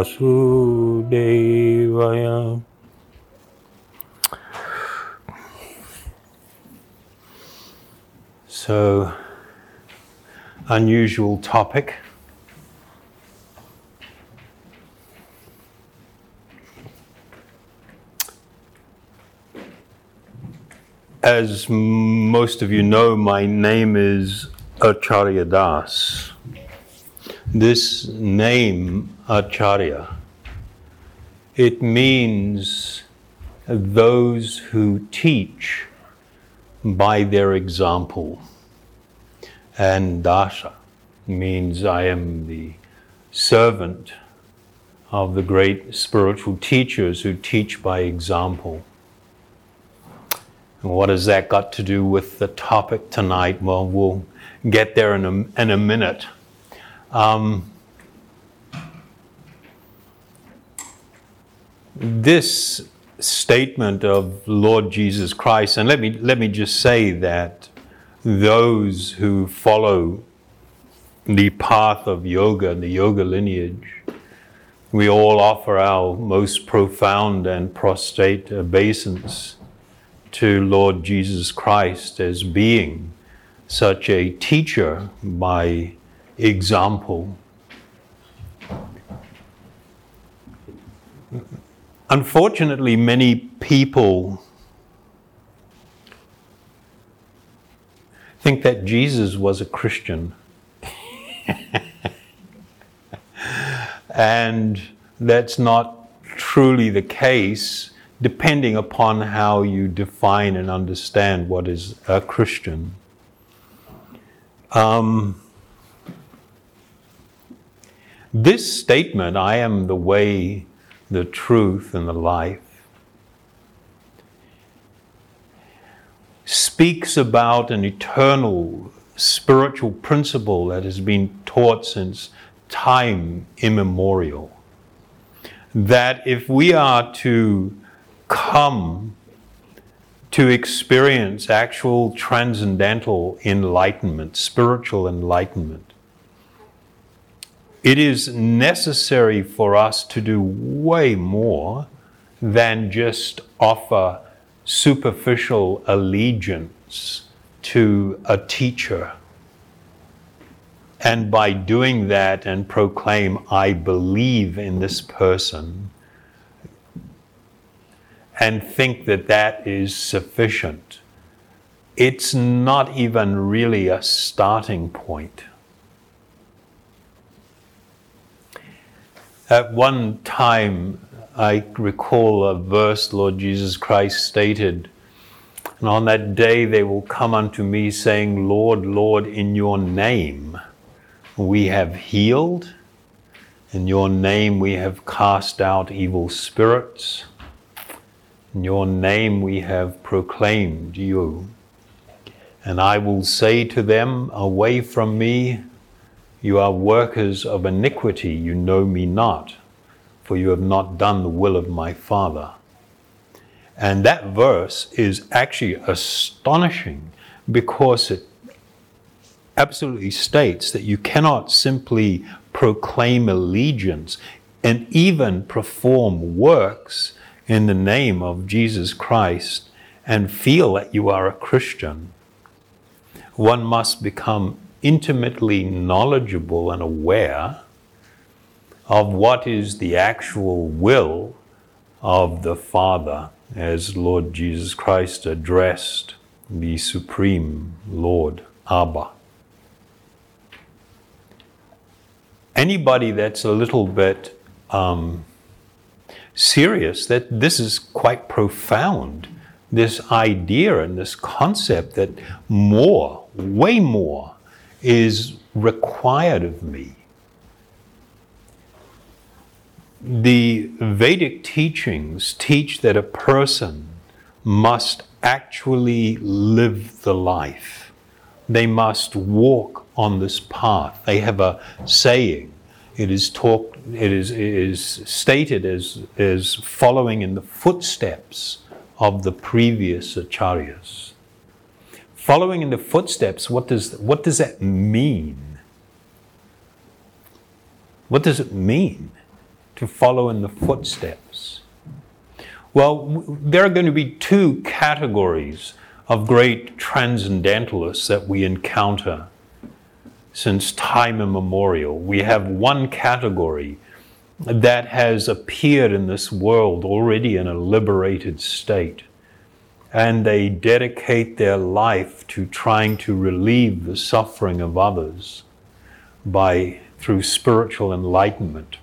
Vasudevaya. So, unusual topic. As most of you know, my name is Acharya Das. This name, Acharya, it means those who teach by their example. And Dasa means I am the servant of the great spiritual teachers who teach by example. And what has that got to do with the topic tonight? Well, we'll get there in a, in a minute. Um, this statement of Lord Jesus Christ, and let me let me just say that those who follow the path of yoga, and the yoga lineage, we all offer our most profound and prostrate obeisance to Lord Jesus Christ as being such a teacher by example. Unfortunately, many people think that Jesus was a Christian. and that's not truly the case depending upon how you define and understand what is a Christian. Um, this statement, I am the way, the truth, and the life, speaks about an eternal spiritual principle that has been taught since time immemorial. That if we are to come to experience actual transcendental enlightenment, spiritual enlightenment. It is necessary for us to do way more than just offer superficial allegiance to a teacher. And by doing that and proclaim, I believe in this person, and think that that is sufficient. It's not even really a starting point. At one time, I recall a verse Lord Jesus Christ stated, and on that day they will come unto me, saying, Lord, Lord, in your name we have healed, in your name we have cast out evil spirits. In your name we have proclaimed you. And I will say to them, Away from me, you are workers of iniquity, you know me not, for you have not done the will of my Father. And that verse is actually astonishing because it absolutely states that you cannot simply proclaim allegiance and even perform works in the name of Jesus Christ and feel that you are a Christian, one must become intimately knowledgeable and aware of what is the actual will of the Father, as Lord Jesus Christ addressed the Supreme Lord, Abba. Anybody that's a little bit um, serious that this is quite profound. This idea and this concept that more, way more, is required of me. The Vedic teachings teach that a person must actually live the life. They must walk on this path. They have a saying. It is talked it is, is stated as, as following in the footsteps of the previous acharyas. Following in the footsteps, what does, what does that mean? What does it mean to follow in the footsteps? Well, there are going to be two categories of great transcendentalists that we encounter since time immemorial. We have one category that has appeared in this world already in a liberated state. And they dedicate their life to trying to relieve the suffering of others by through spiritual enlightenment.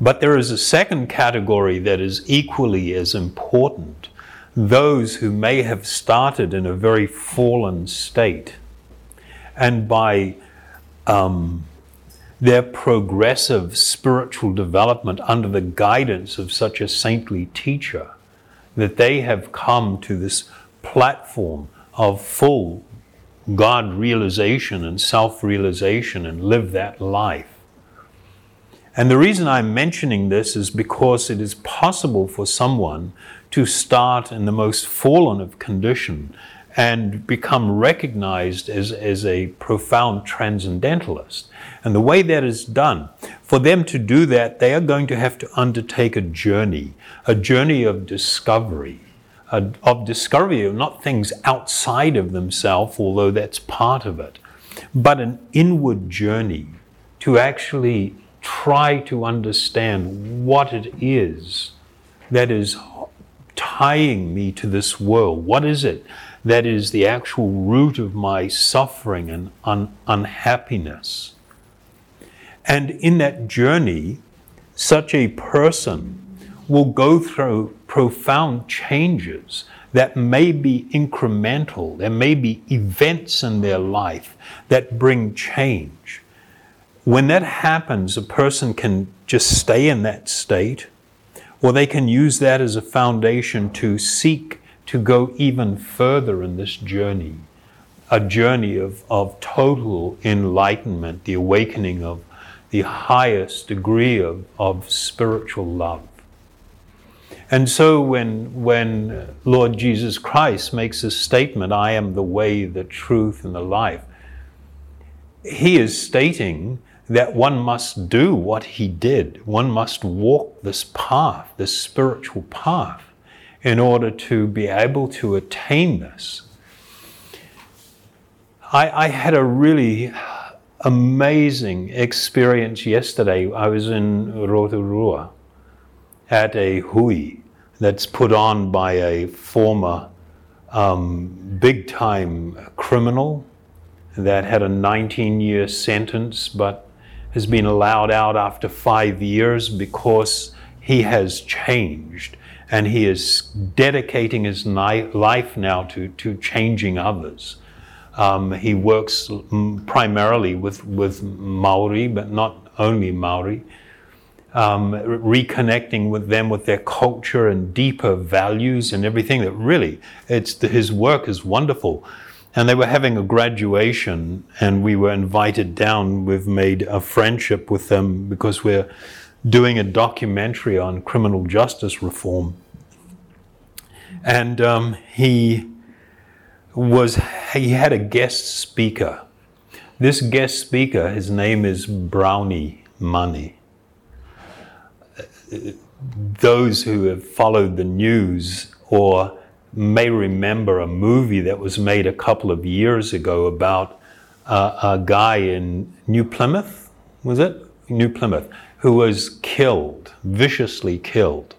But there is a second category that is equally as important those who may have started in a very fallen state and by um, their progressive spiritual development under the guidance of such a saintly teacher, that they have come to this platform of full God realization and self realization and live that life. And the reason I'm mentioning this is because it is possible for someone to start in the most fallen of condition and become recognized as, as a profound transcendentalist. And the way that is done, for them to do that, they are going to have to undertake a journey, a journey of discovery, a, of discovery of not things outside of themselves, although that's part of it, but an inward journey to actually try to understand what it is that is tying me to this world. What is it that is the actual root of my suffering and un- unhappiness? And in that journey, such a person will go through profound changes that may be incremental. There may be events in their life that bring change. When that happens, a person can just stay in that state, or they can use that as a foundation to seek to go even further in this journey a journey of, of total enlightenment, the awakening of the highest degree of, of spiritual love. And so when, when Lord Jesus Christ makes this statement, I am the way, the truth, and the life, he is stating that one must do what he did. One must walk this path, this spiritual path, in order to be able to attain this. I, I had a really amazing experience yesterday. I was in Rotorua at a hui that's put on by a former um, big time criminal that had a 19 year sentence but has been allowed out after five years because he has changed and he is dedicating his life now to, to changing others. Um, he works primarily with, with Maori, but not only Maori. Um, reconnecting with them with their culture and deeper values and everything that really it's his work is wonderful. And they were having a graduation and we were invited down. We've made a friendship with them because we're doing a documentary on criminal justice reform. And um, he was he had a guest speaker. This guest speaker his name is brownie money. Those who have followed the news or may remember a movie that was made a couple of years ago about uh, a guy in New Plymouth, was it? New Plymouth, who was killed, viciously killed.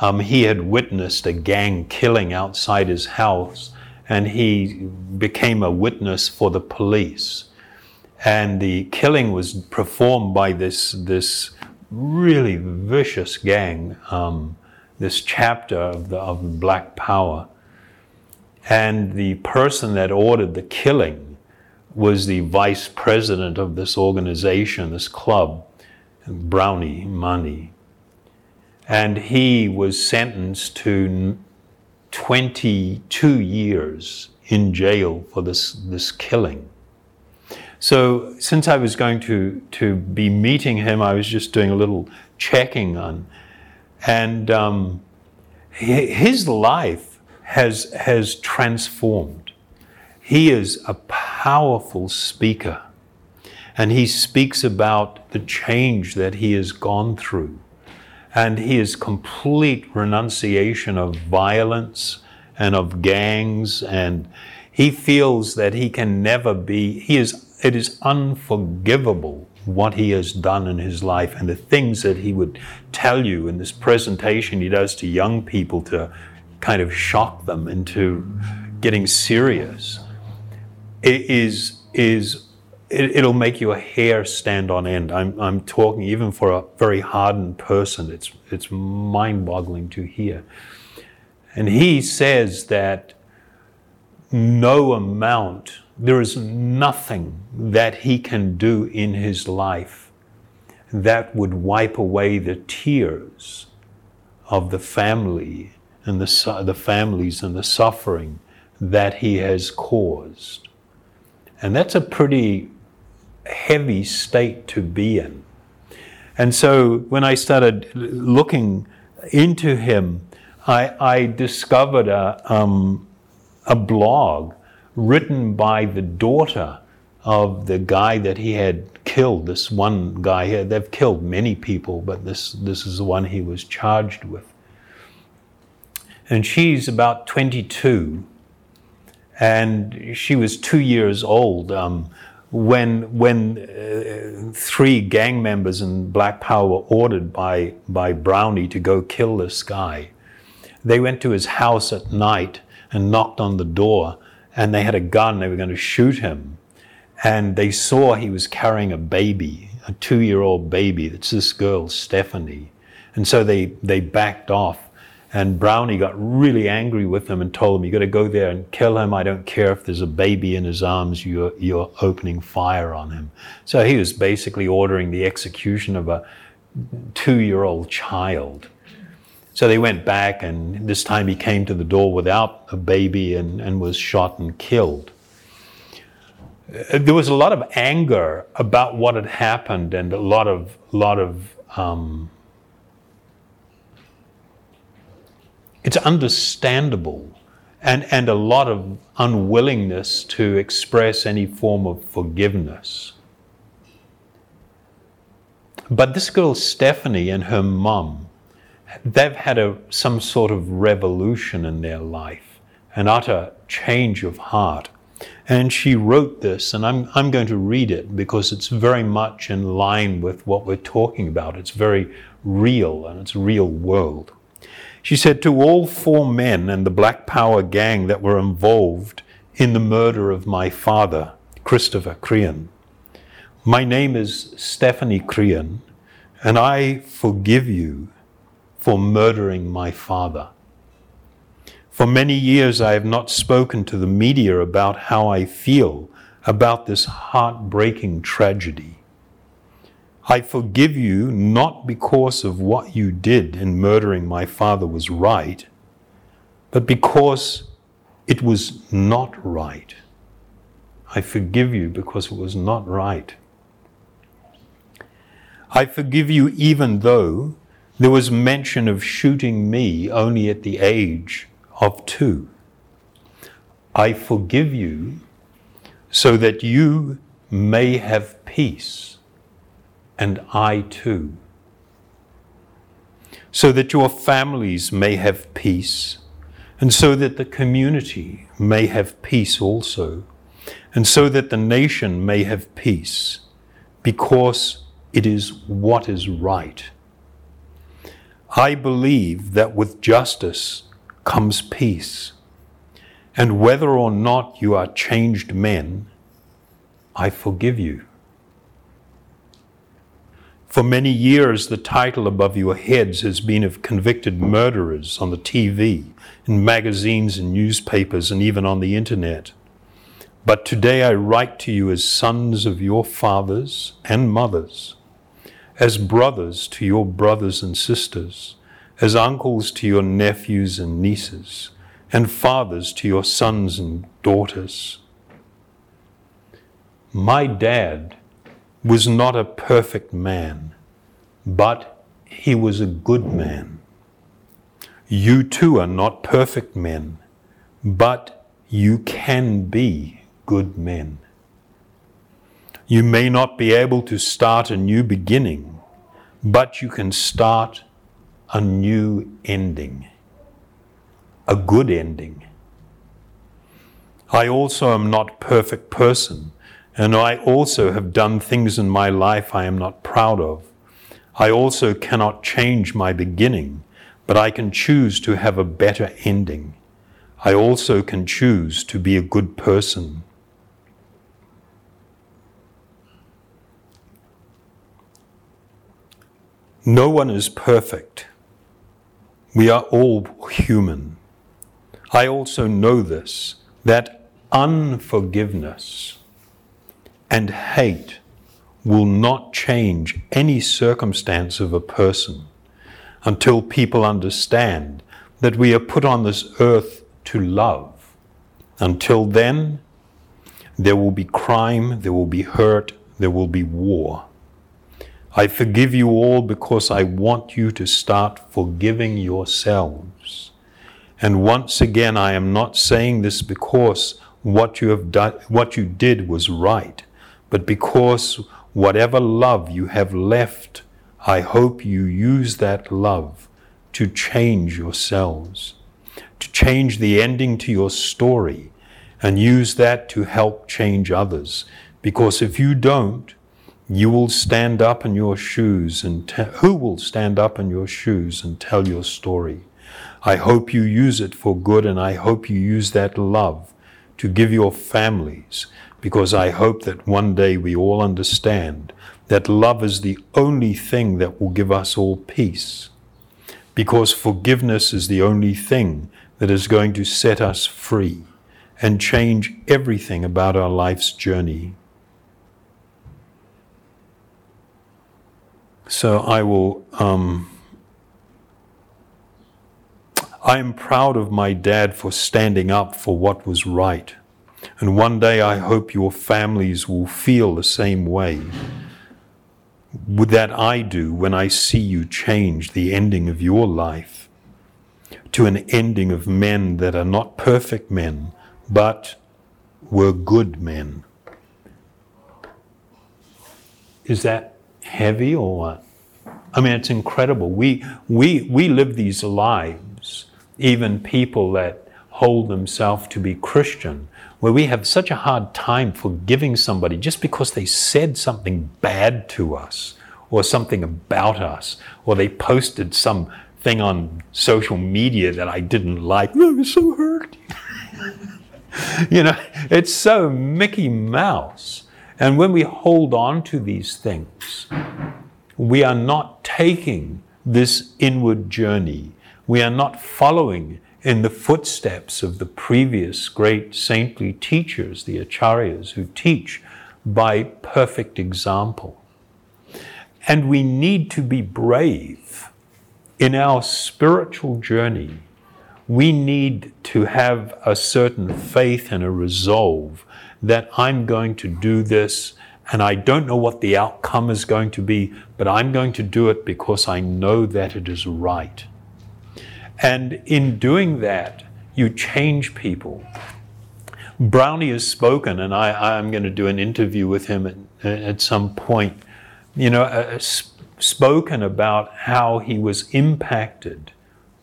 Um, he had witnessed a gang killing outside his house, and he became a witness for the police. And the killing was performed by this, this really vicious gang, um, this chapter of, the, of Black Power. And the person that ordered the killing was the vice president of this organization, this club, Brownie Money. And he was sentenced to 22 years in jail for this, this killing. So since I was going to, to be meeting him, I was just doing a little checking on. And um, his life has, has transformed. He is a powerful speaker. And he speaks about the change that he has gone through. And his complete renunciation of violence and of gangs. And he feels that he can never be he is it is unforgivable what he has done in his life and the things that he would tell you in this presentation he does to young people to kind of shock them into getting serious. It is is it, will make your hair stand on end. I'm, I'm talking even for a very hardened person. It's it's mind-boggling to hear. And he says that no amount, there is nothing that he can do in his life that would wipe away the tears of the family and the, the families and the suffering that he has caused. And that's a pretty heavy state to be in. And so when I started looking into him, I, I discovered a, um, a blog written by the daughter of the guy that he had killed. This one guy here, they've killed many people, but this, this is the one he was charged with. And she's about 22, and she was two years old um, when, when uh, three gang members in Black Power were ordered by, by Brownie to go kill this guy. They went to his house at night and knocked on the door, and they had a gun. They were going to shoot him. And they saw he was carrying a baby, a two year old baby. That's this girl, Stephanie. And so they, they backed off. And Brownie got really angry with them and told them, You got to go there and kill him. I don't care if there's a baby in his arms, you're, you're opening fire on him. So he was basically ordering the execution of a two year old child. So they went back, and this time he came to the door without a baby and, and was shot and killed. There was a lot of anger about what had happened, and a lot of lot of um, it's understandable, and and a lot of unwillingness to express any form of forgiveness. But this girl Stephanie and her mum they've had a, some sort of revolution in their life, an utter change of heart. And she wrote this, and I'm, I'm going to read it because it's very much in line with what we're talking about. It's very real and it's real world. She said, To all four men and the Black Power gang that were involved in the murder of my father, Christopher Crean, my name is Stephanie Crean, and I forgive you for murdering my father. For many years, I have not spoken to the media about how I feel about this heartbreaking tragedy. I forgive you not because of what you did in murdering my father was right, but because it was not right. I forgive you because it was not right. I forgive you even though there was mention of shooting me only at the age of two. I forgive you so that you may have peace, and I too. So that your families may have peace, and so that the community may have peace also, and so that the nation may have peace, because it is what is right I believe that with justice comes peace. And whether or not you are changed men, I forgive you. For many years, the title above your heads has been of convicted murderers on the TV, in magazines and newspapers, and even on the internet. But today I write to you as sons of your fathers and mothers as brothers to your brothers and sisters, as uncles to your nephews and nieces, and fathers to your sons and daughters. My dad was not a perfect man, but he was a good man. You too are not perfect men, but you can be good men. You may not be able to start a new beginning, but you can start a new ending, a good ending. I also am not perfect person, and I also have done things in my life I am not proud of. I also cannot change my beginning, but I can choose to have a better ending. I also can choose to be a good person. No one is perfect. We are all human. I also know this that unforgiveness and hate will not change any circumstance of a person until people understand that we are put on this earth to love. Until then, there will be crime, there will be hurt, there will be war. I forgive you all because I want you to start forgiving yourselves. And once again, I am not saying this because what you have done, what you did was right, but because whatever love you have left, I hope you use that love to change yourselves to change the ending to your story and use that to help change others. Because if you don't, you will stand up in your shoes and te- who will stand up in your shoes and tell your story? I hope you use it for good and I hope you use that love to give your families because I hope that one day we all understand that love is the only thing that will give us all peace. Because forgiveness is the only thing that is going to set us free and change everything about our life's journey. So I will. Um, I am proud of my dad for standing up for what was right. And one day I hope your families will feel the same way that I do when I see you change the ending of your life to an ending of men that are not perfect men, but were good men. Is that heavy or what? I mean, it's incredible. We, we, we live these lives, even people that hold themselves to be Christian, where we have such a hard time forgiving somebody just because they said something bad to us or something about us, or they posted some thing on social media that I didn't like. Oh, I was so hurt. you know, it's so Mickey Mouse. And when we hold on to these things, we are not taking this inward journey. We are not following in the footsteps of the previous great saintly teachers, the acharyas, who teach by perfect example. And we need to be brave in our spiritual journey, we need to have a certain faith and a resolve that I'm going to do this and I don't know what the outcome is going to be, but I'm going to do it because I know that it is right. And in doing that, you change people. Brownie has spoken, and I, am going to do an interview with him at, at some point. You know, uh, uh, a, spoken about how he was impacted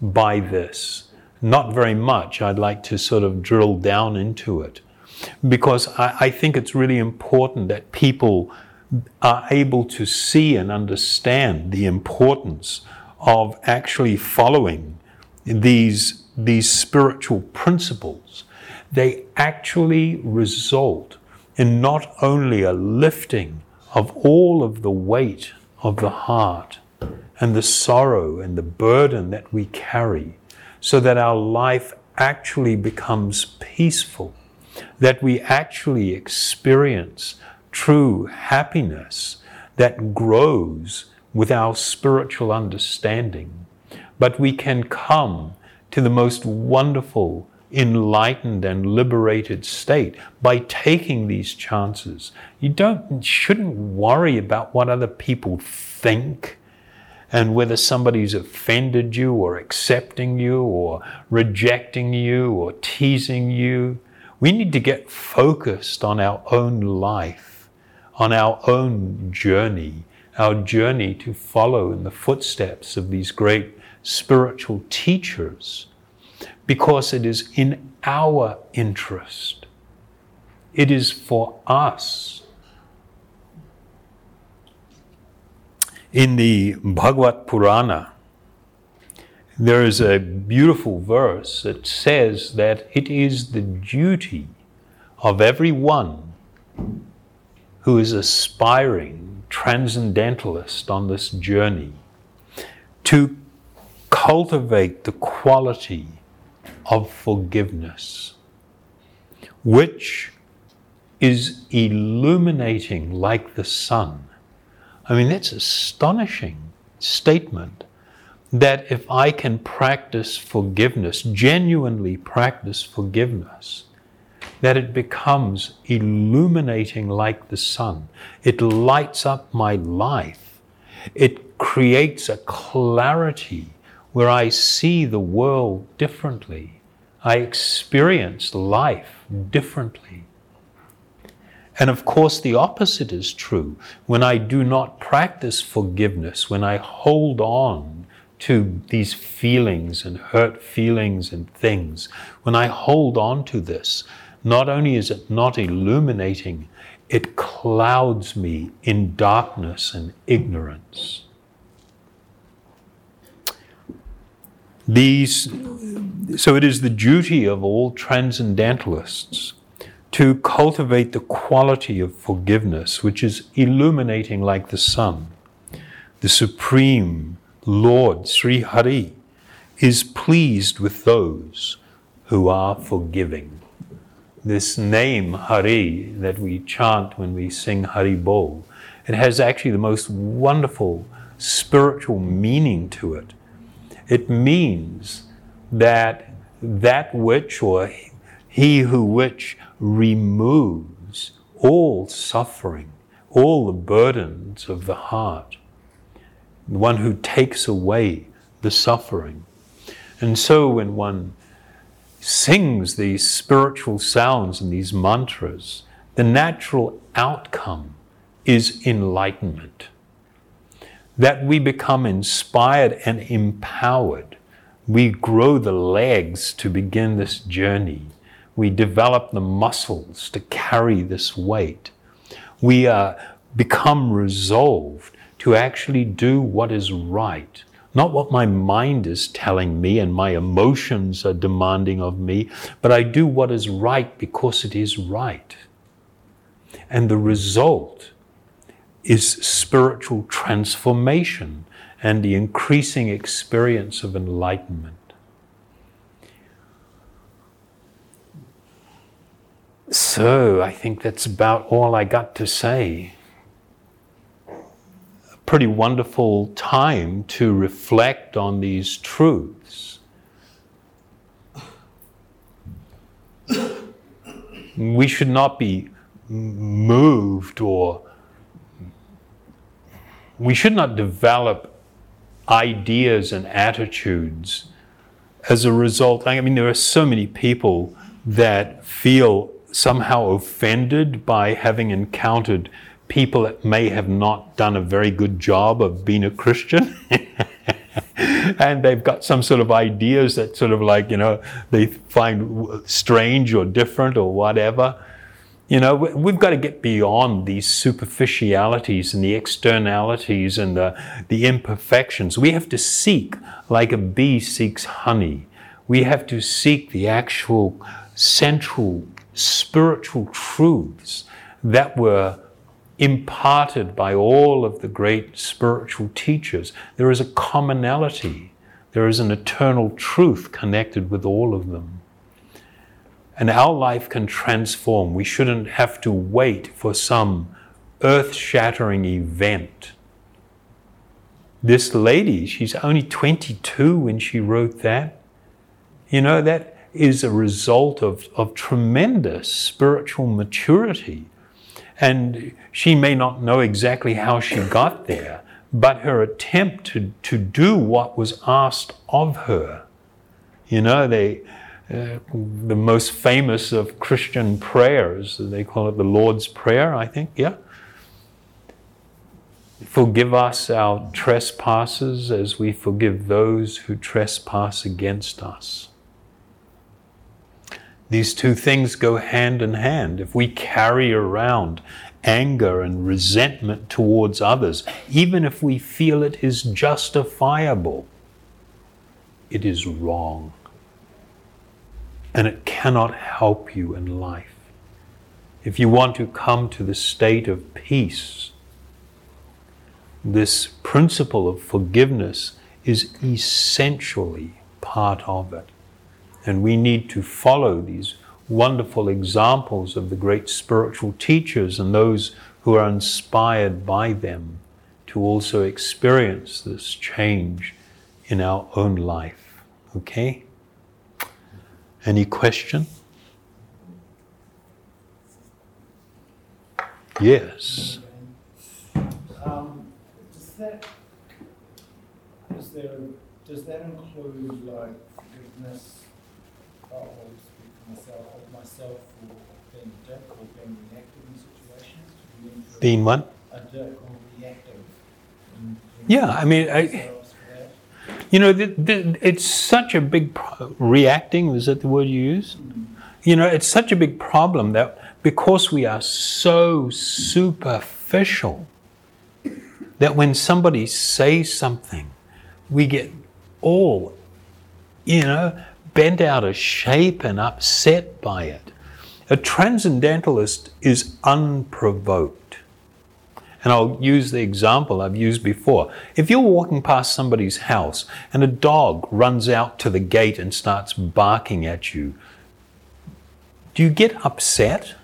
by this. Not very much. I'd like to sort of drill down into it because I, I think it's really important that people are able to see and understand the importance of actually following these, these spiritual principles. They actually result in not only a lifting of all of the weight of the heart and the sorrow and the burden that we carry so that our life actually becomes peaceful, that we actually experience true happiness that grows with our spiritual understanding. But we can come to the most wonderful, enlightened, and liberated state by taking these chances. You don't, shouldn't worry about what other people think and whether somebody's offended you or accepting you or rejecting you or teasing you. We need to get focused on our own life, on our own journey, our journey to follow in the footsteps of these great spiritual teachers, because it is in our interest. It is for us. In the Bhagavata Purana, there is a beautiful verse that says that it is the duty of every one who is aspiring transcendentalist on this journey to cultivate the quality of forgiveness, which is illuminating like the sun. I mean, that's an astonishing statement that if I can practice forgiveness, genuinely practice forgiveness, that it becomes illuminating like the sun. It lights up my life. It creates a clarity where I see the world differently. I experience life differently. And of course, the opposite is true. When I do not practice forgiveness, when I hold on to these feelings and hurt feelings and things, when I hold on to this, not only is it not illuminating, it clouds me in darkness and ignorance. These, so it is the duty of all transcendentalists to cultivate the quality of forgiveness, which is illuminating like the sun. The supreme Lord, Sri Hari, is pleased with those who are forgiving. This name, Hari, that we chant when we sing Hari Bol, it has actually the most wonderful spiritual meaning to it. It means that that which, or he who which removes all suffering, all the burdens of the heart, the one who takes away the suffering. And so when one sings these spiritual sounds and these mantras, the natural outcome is enlightenment. That we become inspired and empowered. We grow the legs to begin this journey. We develop the muscles to carry this weight. We uh, become resolved to actually do what is right. Not what my mind is telling me and my emotions are demanding of me, but I do what is right because it is right. And the result is spiritual transformation and the increasing experience of enlightenment. So, I think that's about all I got to say A pretty wonderful time to reflect on these truths. We should not be moved or we should not develop ideas and attitudes as a result. I mean, there are so many people that feel somehow offended by having encountered people that may have not done a very good job of being a Christian. and they've got some sort of ideas that sort of like, you know, they find strange or different or whatever. You know, we've got to get beyond these superficialities and the externalities and the, the imperfections. We have to seek, like a bee seeks honey, we have to seek the actual central spiritual truths that were imparted by all of the great spiritual teachers. There is a commonality, there is an eternal truth connected with all of them. And our life can transform. We shouldn't have to wait for some earth shattering event. This lady, she's only 22 when she wrote that. You know, that is a result of, of tremendous spiritual maturity and she may not know exactly how she got there, but her attempt to, to do what was asked of her. You know, they, uh, the most famous of Christian prayers, they call it the Lord's Prayer, I think, yeah? Forgive us our trespasses as we forgive those who trespass against us. These two things go hand in hand. If we carry around anger and resentment towards others, even if we feel it is justifiable, it is wrong. And it cannot help you in life. If you want to come to the state of peace, this principle of forgiveness is essentially part of it. And we need to follow these wonderful examples of the great spiritual teachers and those who are inspired by them to also experience this change in our own life. Okay? Any question? Yes. Um, does that, is there, does that include like forgiveness of myself, of myself for being a dick or being reactive in situations? Do we need to- Being what? A dick or reactive? Yeah, I mean, I- for? You know, the, the, it's such a big pro- reacting. Was that the word you used? You know, it's such a big problem that because we are so superficial, that when somebody says something, we get all, you know, bent out of shape and upset by it. A transcendentalist is unprovoked. And I'll use the example I've used before. If you're walking past somebody's house and a dog runs out to the gate and starts barking at you, do you get upset?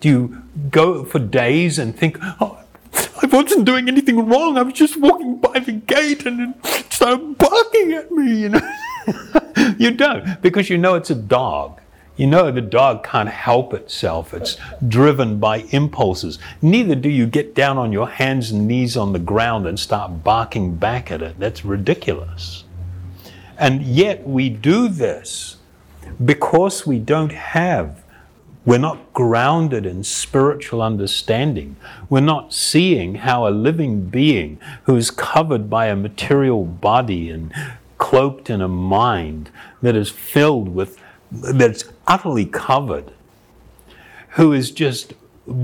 Do you go for days and think, oh, I wasn't doing anything wrong. I was just walking by the gate and it started barking at me, you know? you don't, because you know it's a dog. You know the dog can't help itself. It's driven by impulses. Neither do you get down on your hands and knees on the ground and start barking back at it. That's ridiculous. And yet we do this because we don't have, we're not grounded in spiritual understanding. We're not seeing how a living being who is covered by a material body and cloaked in a mind that is filled with, that's utterly covered, who is just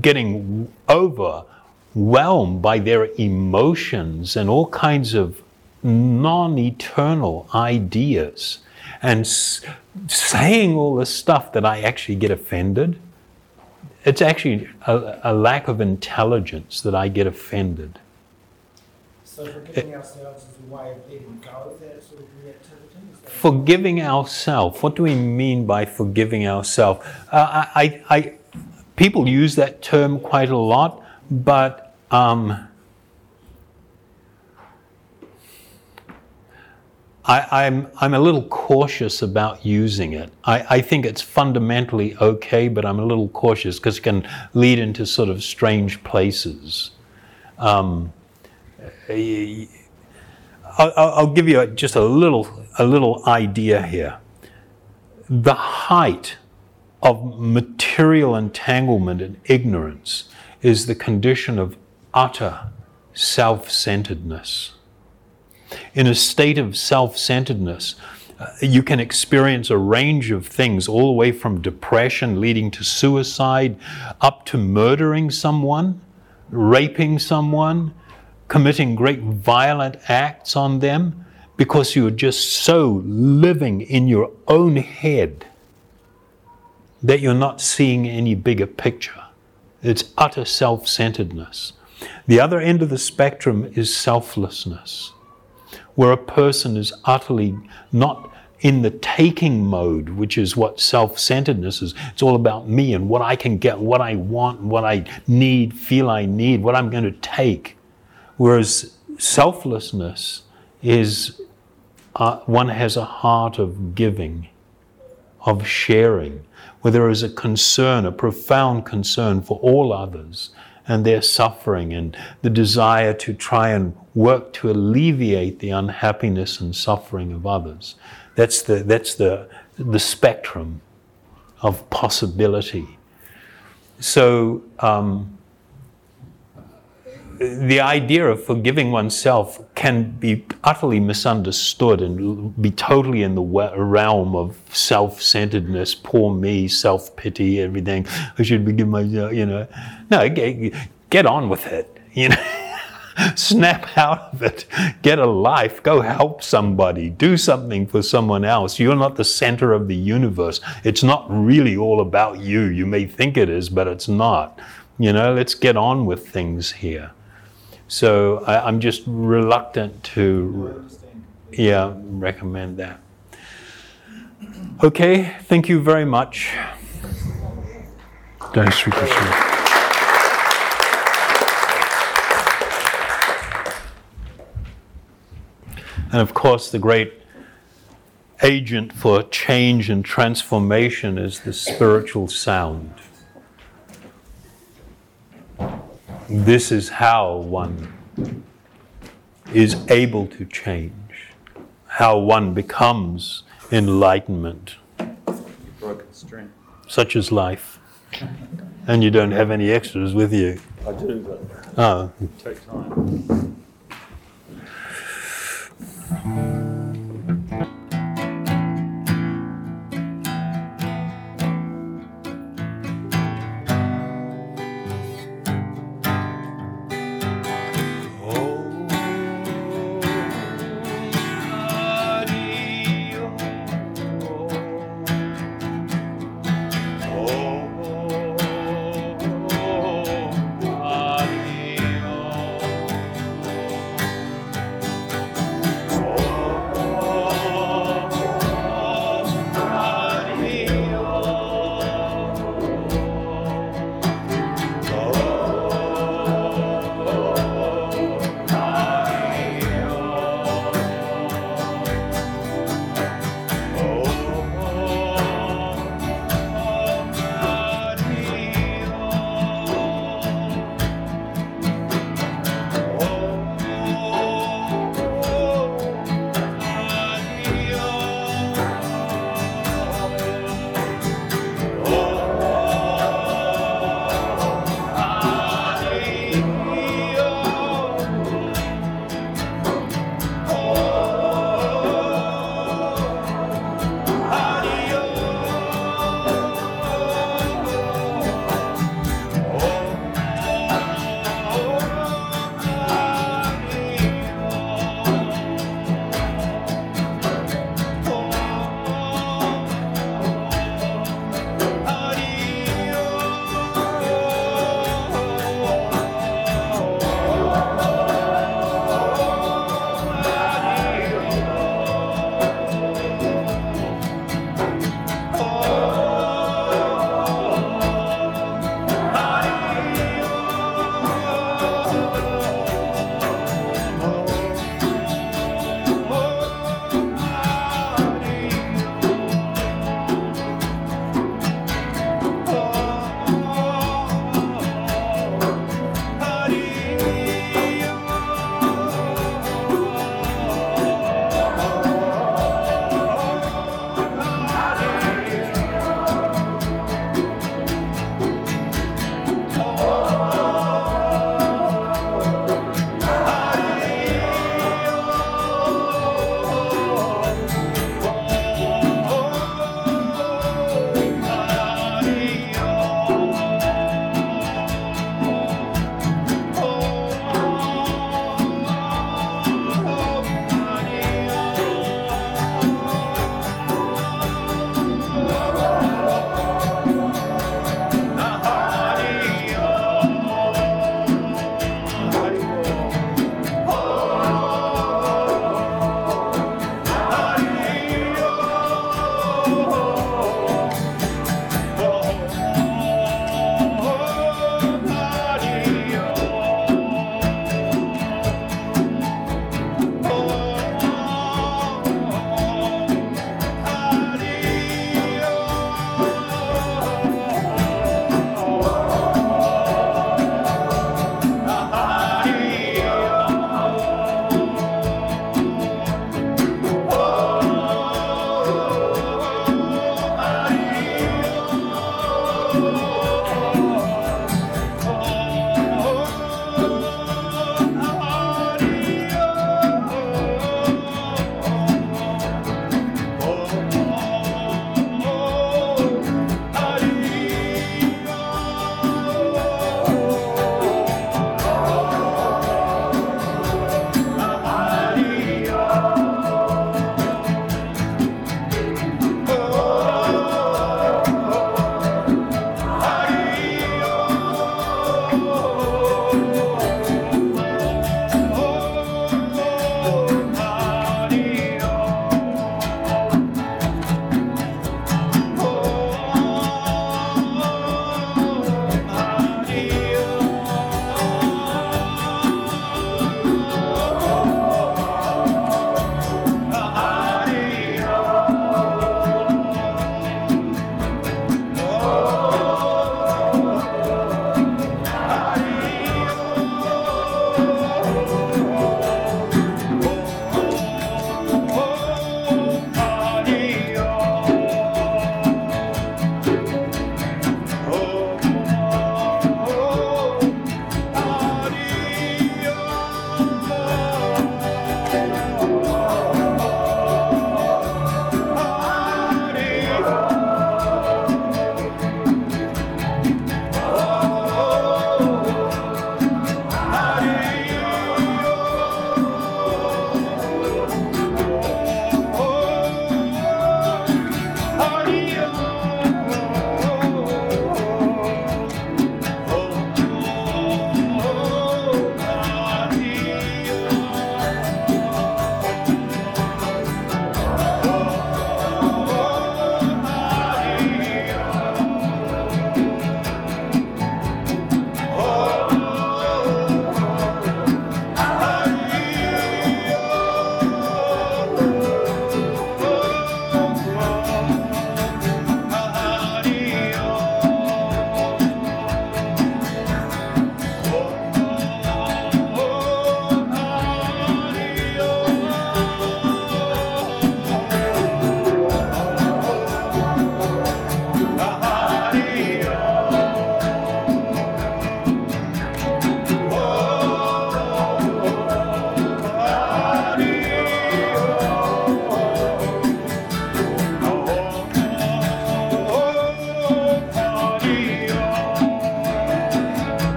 getting overwhelmed by their emotions and all kinds of non eternal ideas and s- saying all this stuff that I actually get offended. It's actually a, a lack of intelligence that I get offended. So forgiving ourselves is a way of letting go of that sort of reactivity? Forgiving ourselves. What do we mean by forgiving ourselves? Uh, I, I, people use that term quite a lot, but um, I, I'm, I'm a little cautious about using it. I, I think it's fundamentally okay, but I'm a little cautious because it can lead into sort of strange places. Um, I'll, give you just a little, a little idea here. The height of material entanglement and ignorance is the condition of utter self centeredness. In a state of self centeredness, uh, you can experience a range of things, all the way from depression leading to suicide, up to murdering someone, raping someone, committing great violent acts on them, because you're just so living in your own head that you're not seeing any bigger picture. It's utter self centeredness. The other end of the spectrum is selflessness, where a person is utterly not in the taking mode, which is what self centeredness is. It's all about me and what I can get, what I want, what I need, feel I need, what I'm going to take. Whereas selflessness is uh, one has a heart of giving, of sharing, where there is a concern, a profound concern for all others and their suffering and the desire to try and work to alleviate the unhappiness and suffering of others. That's the, that's the, the spectrum of possibility. So, um, the idea of forgiving oneself can be utterly misunderstood and be totally in the realm of self-centeredness, poor me, self-pity, everything. I should forgive myself, you know. No, get, get on with it, you know. Snap out of it. Get a life. Go help somebody. Do something for someone else. You're not the center of the universe. It's not really all about you. You may think it is, but it's not. You know, let's get on with things here. So I, am just reluctant to, yeah, recommend that. Okay, thank you very much. Thanks, Krishna. And of course, the great agent for change and transformation is the spiritual sound. This is how one is able to change, how one becomes enlightenment. Broken string. Such is life. and you don't have any extras with you. I do, but ah. oh. it takes time.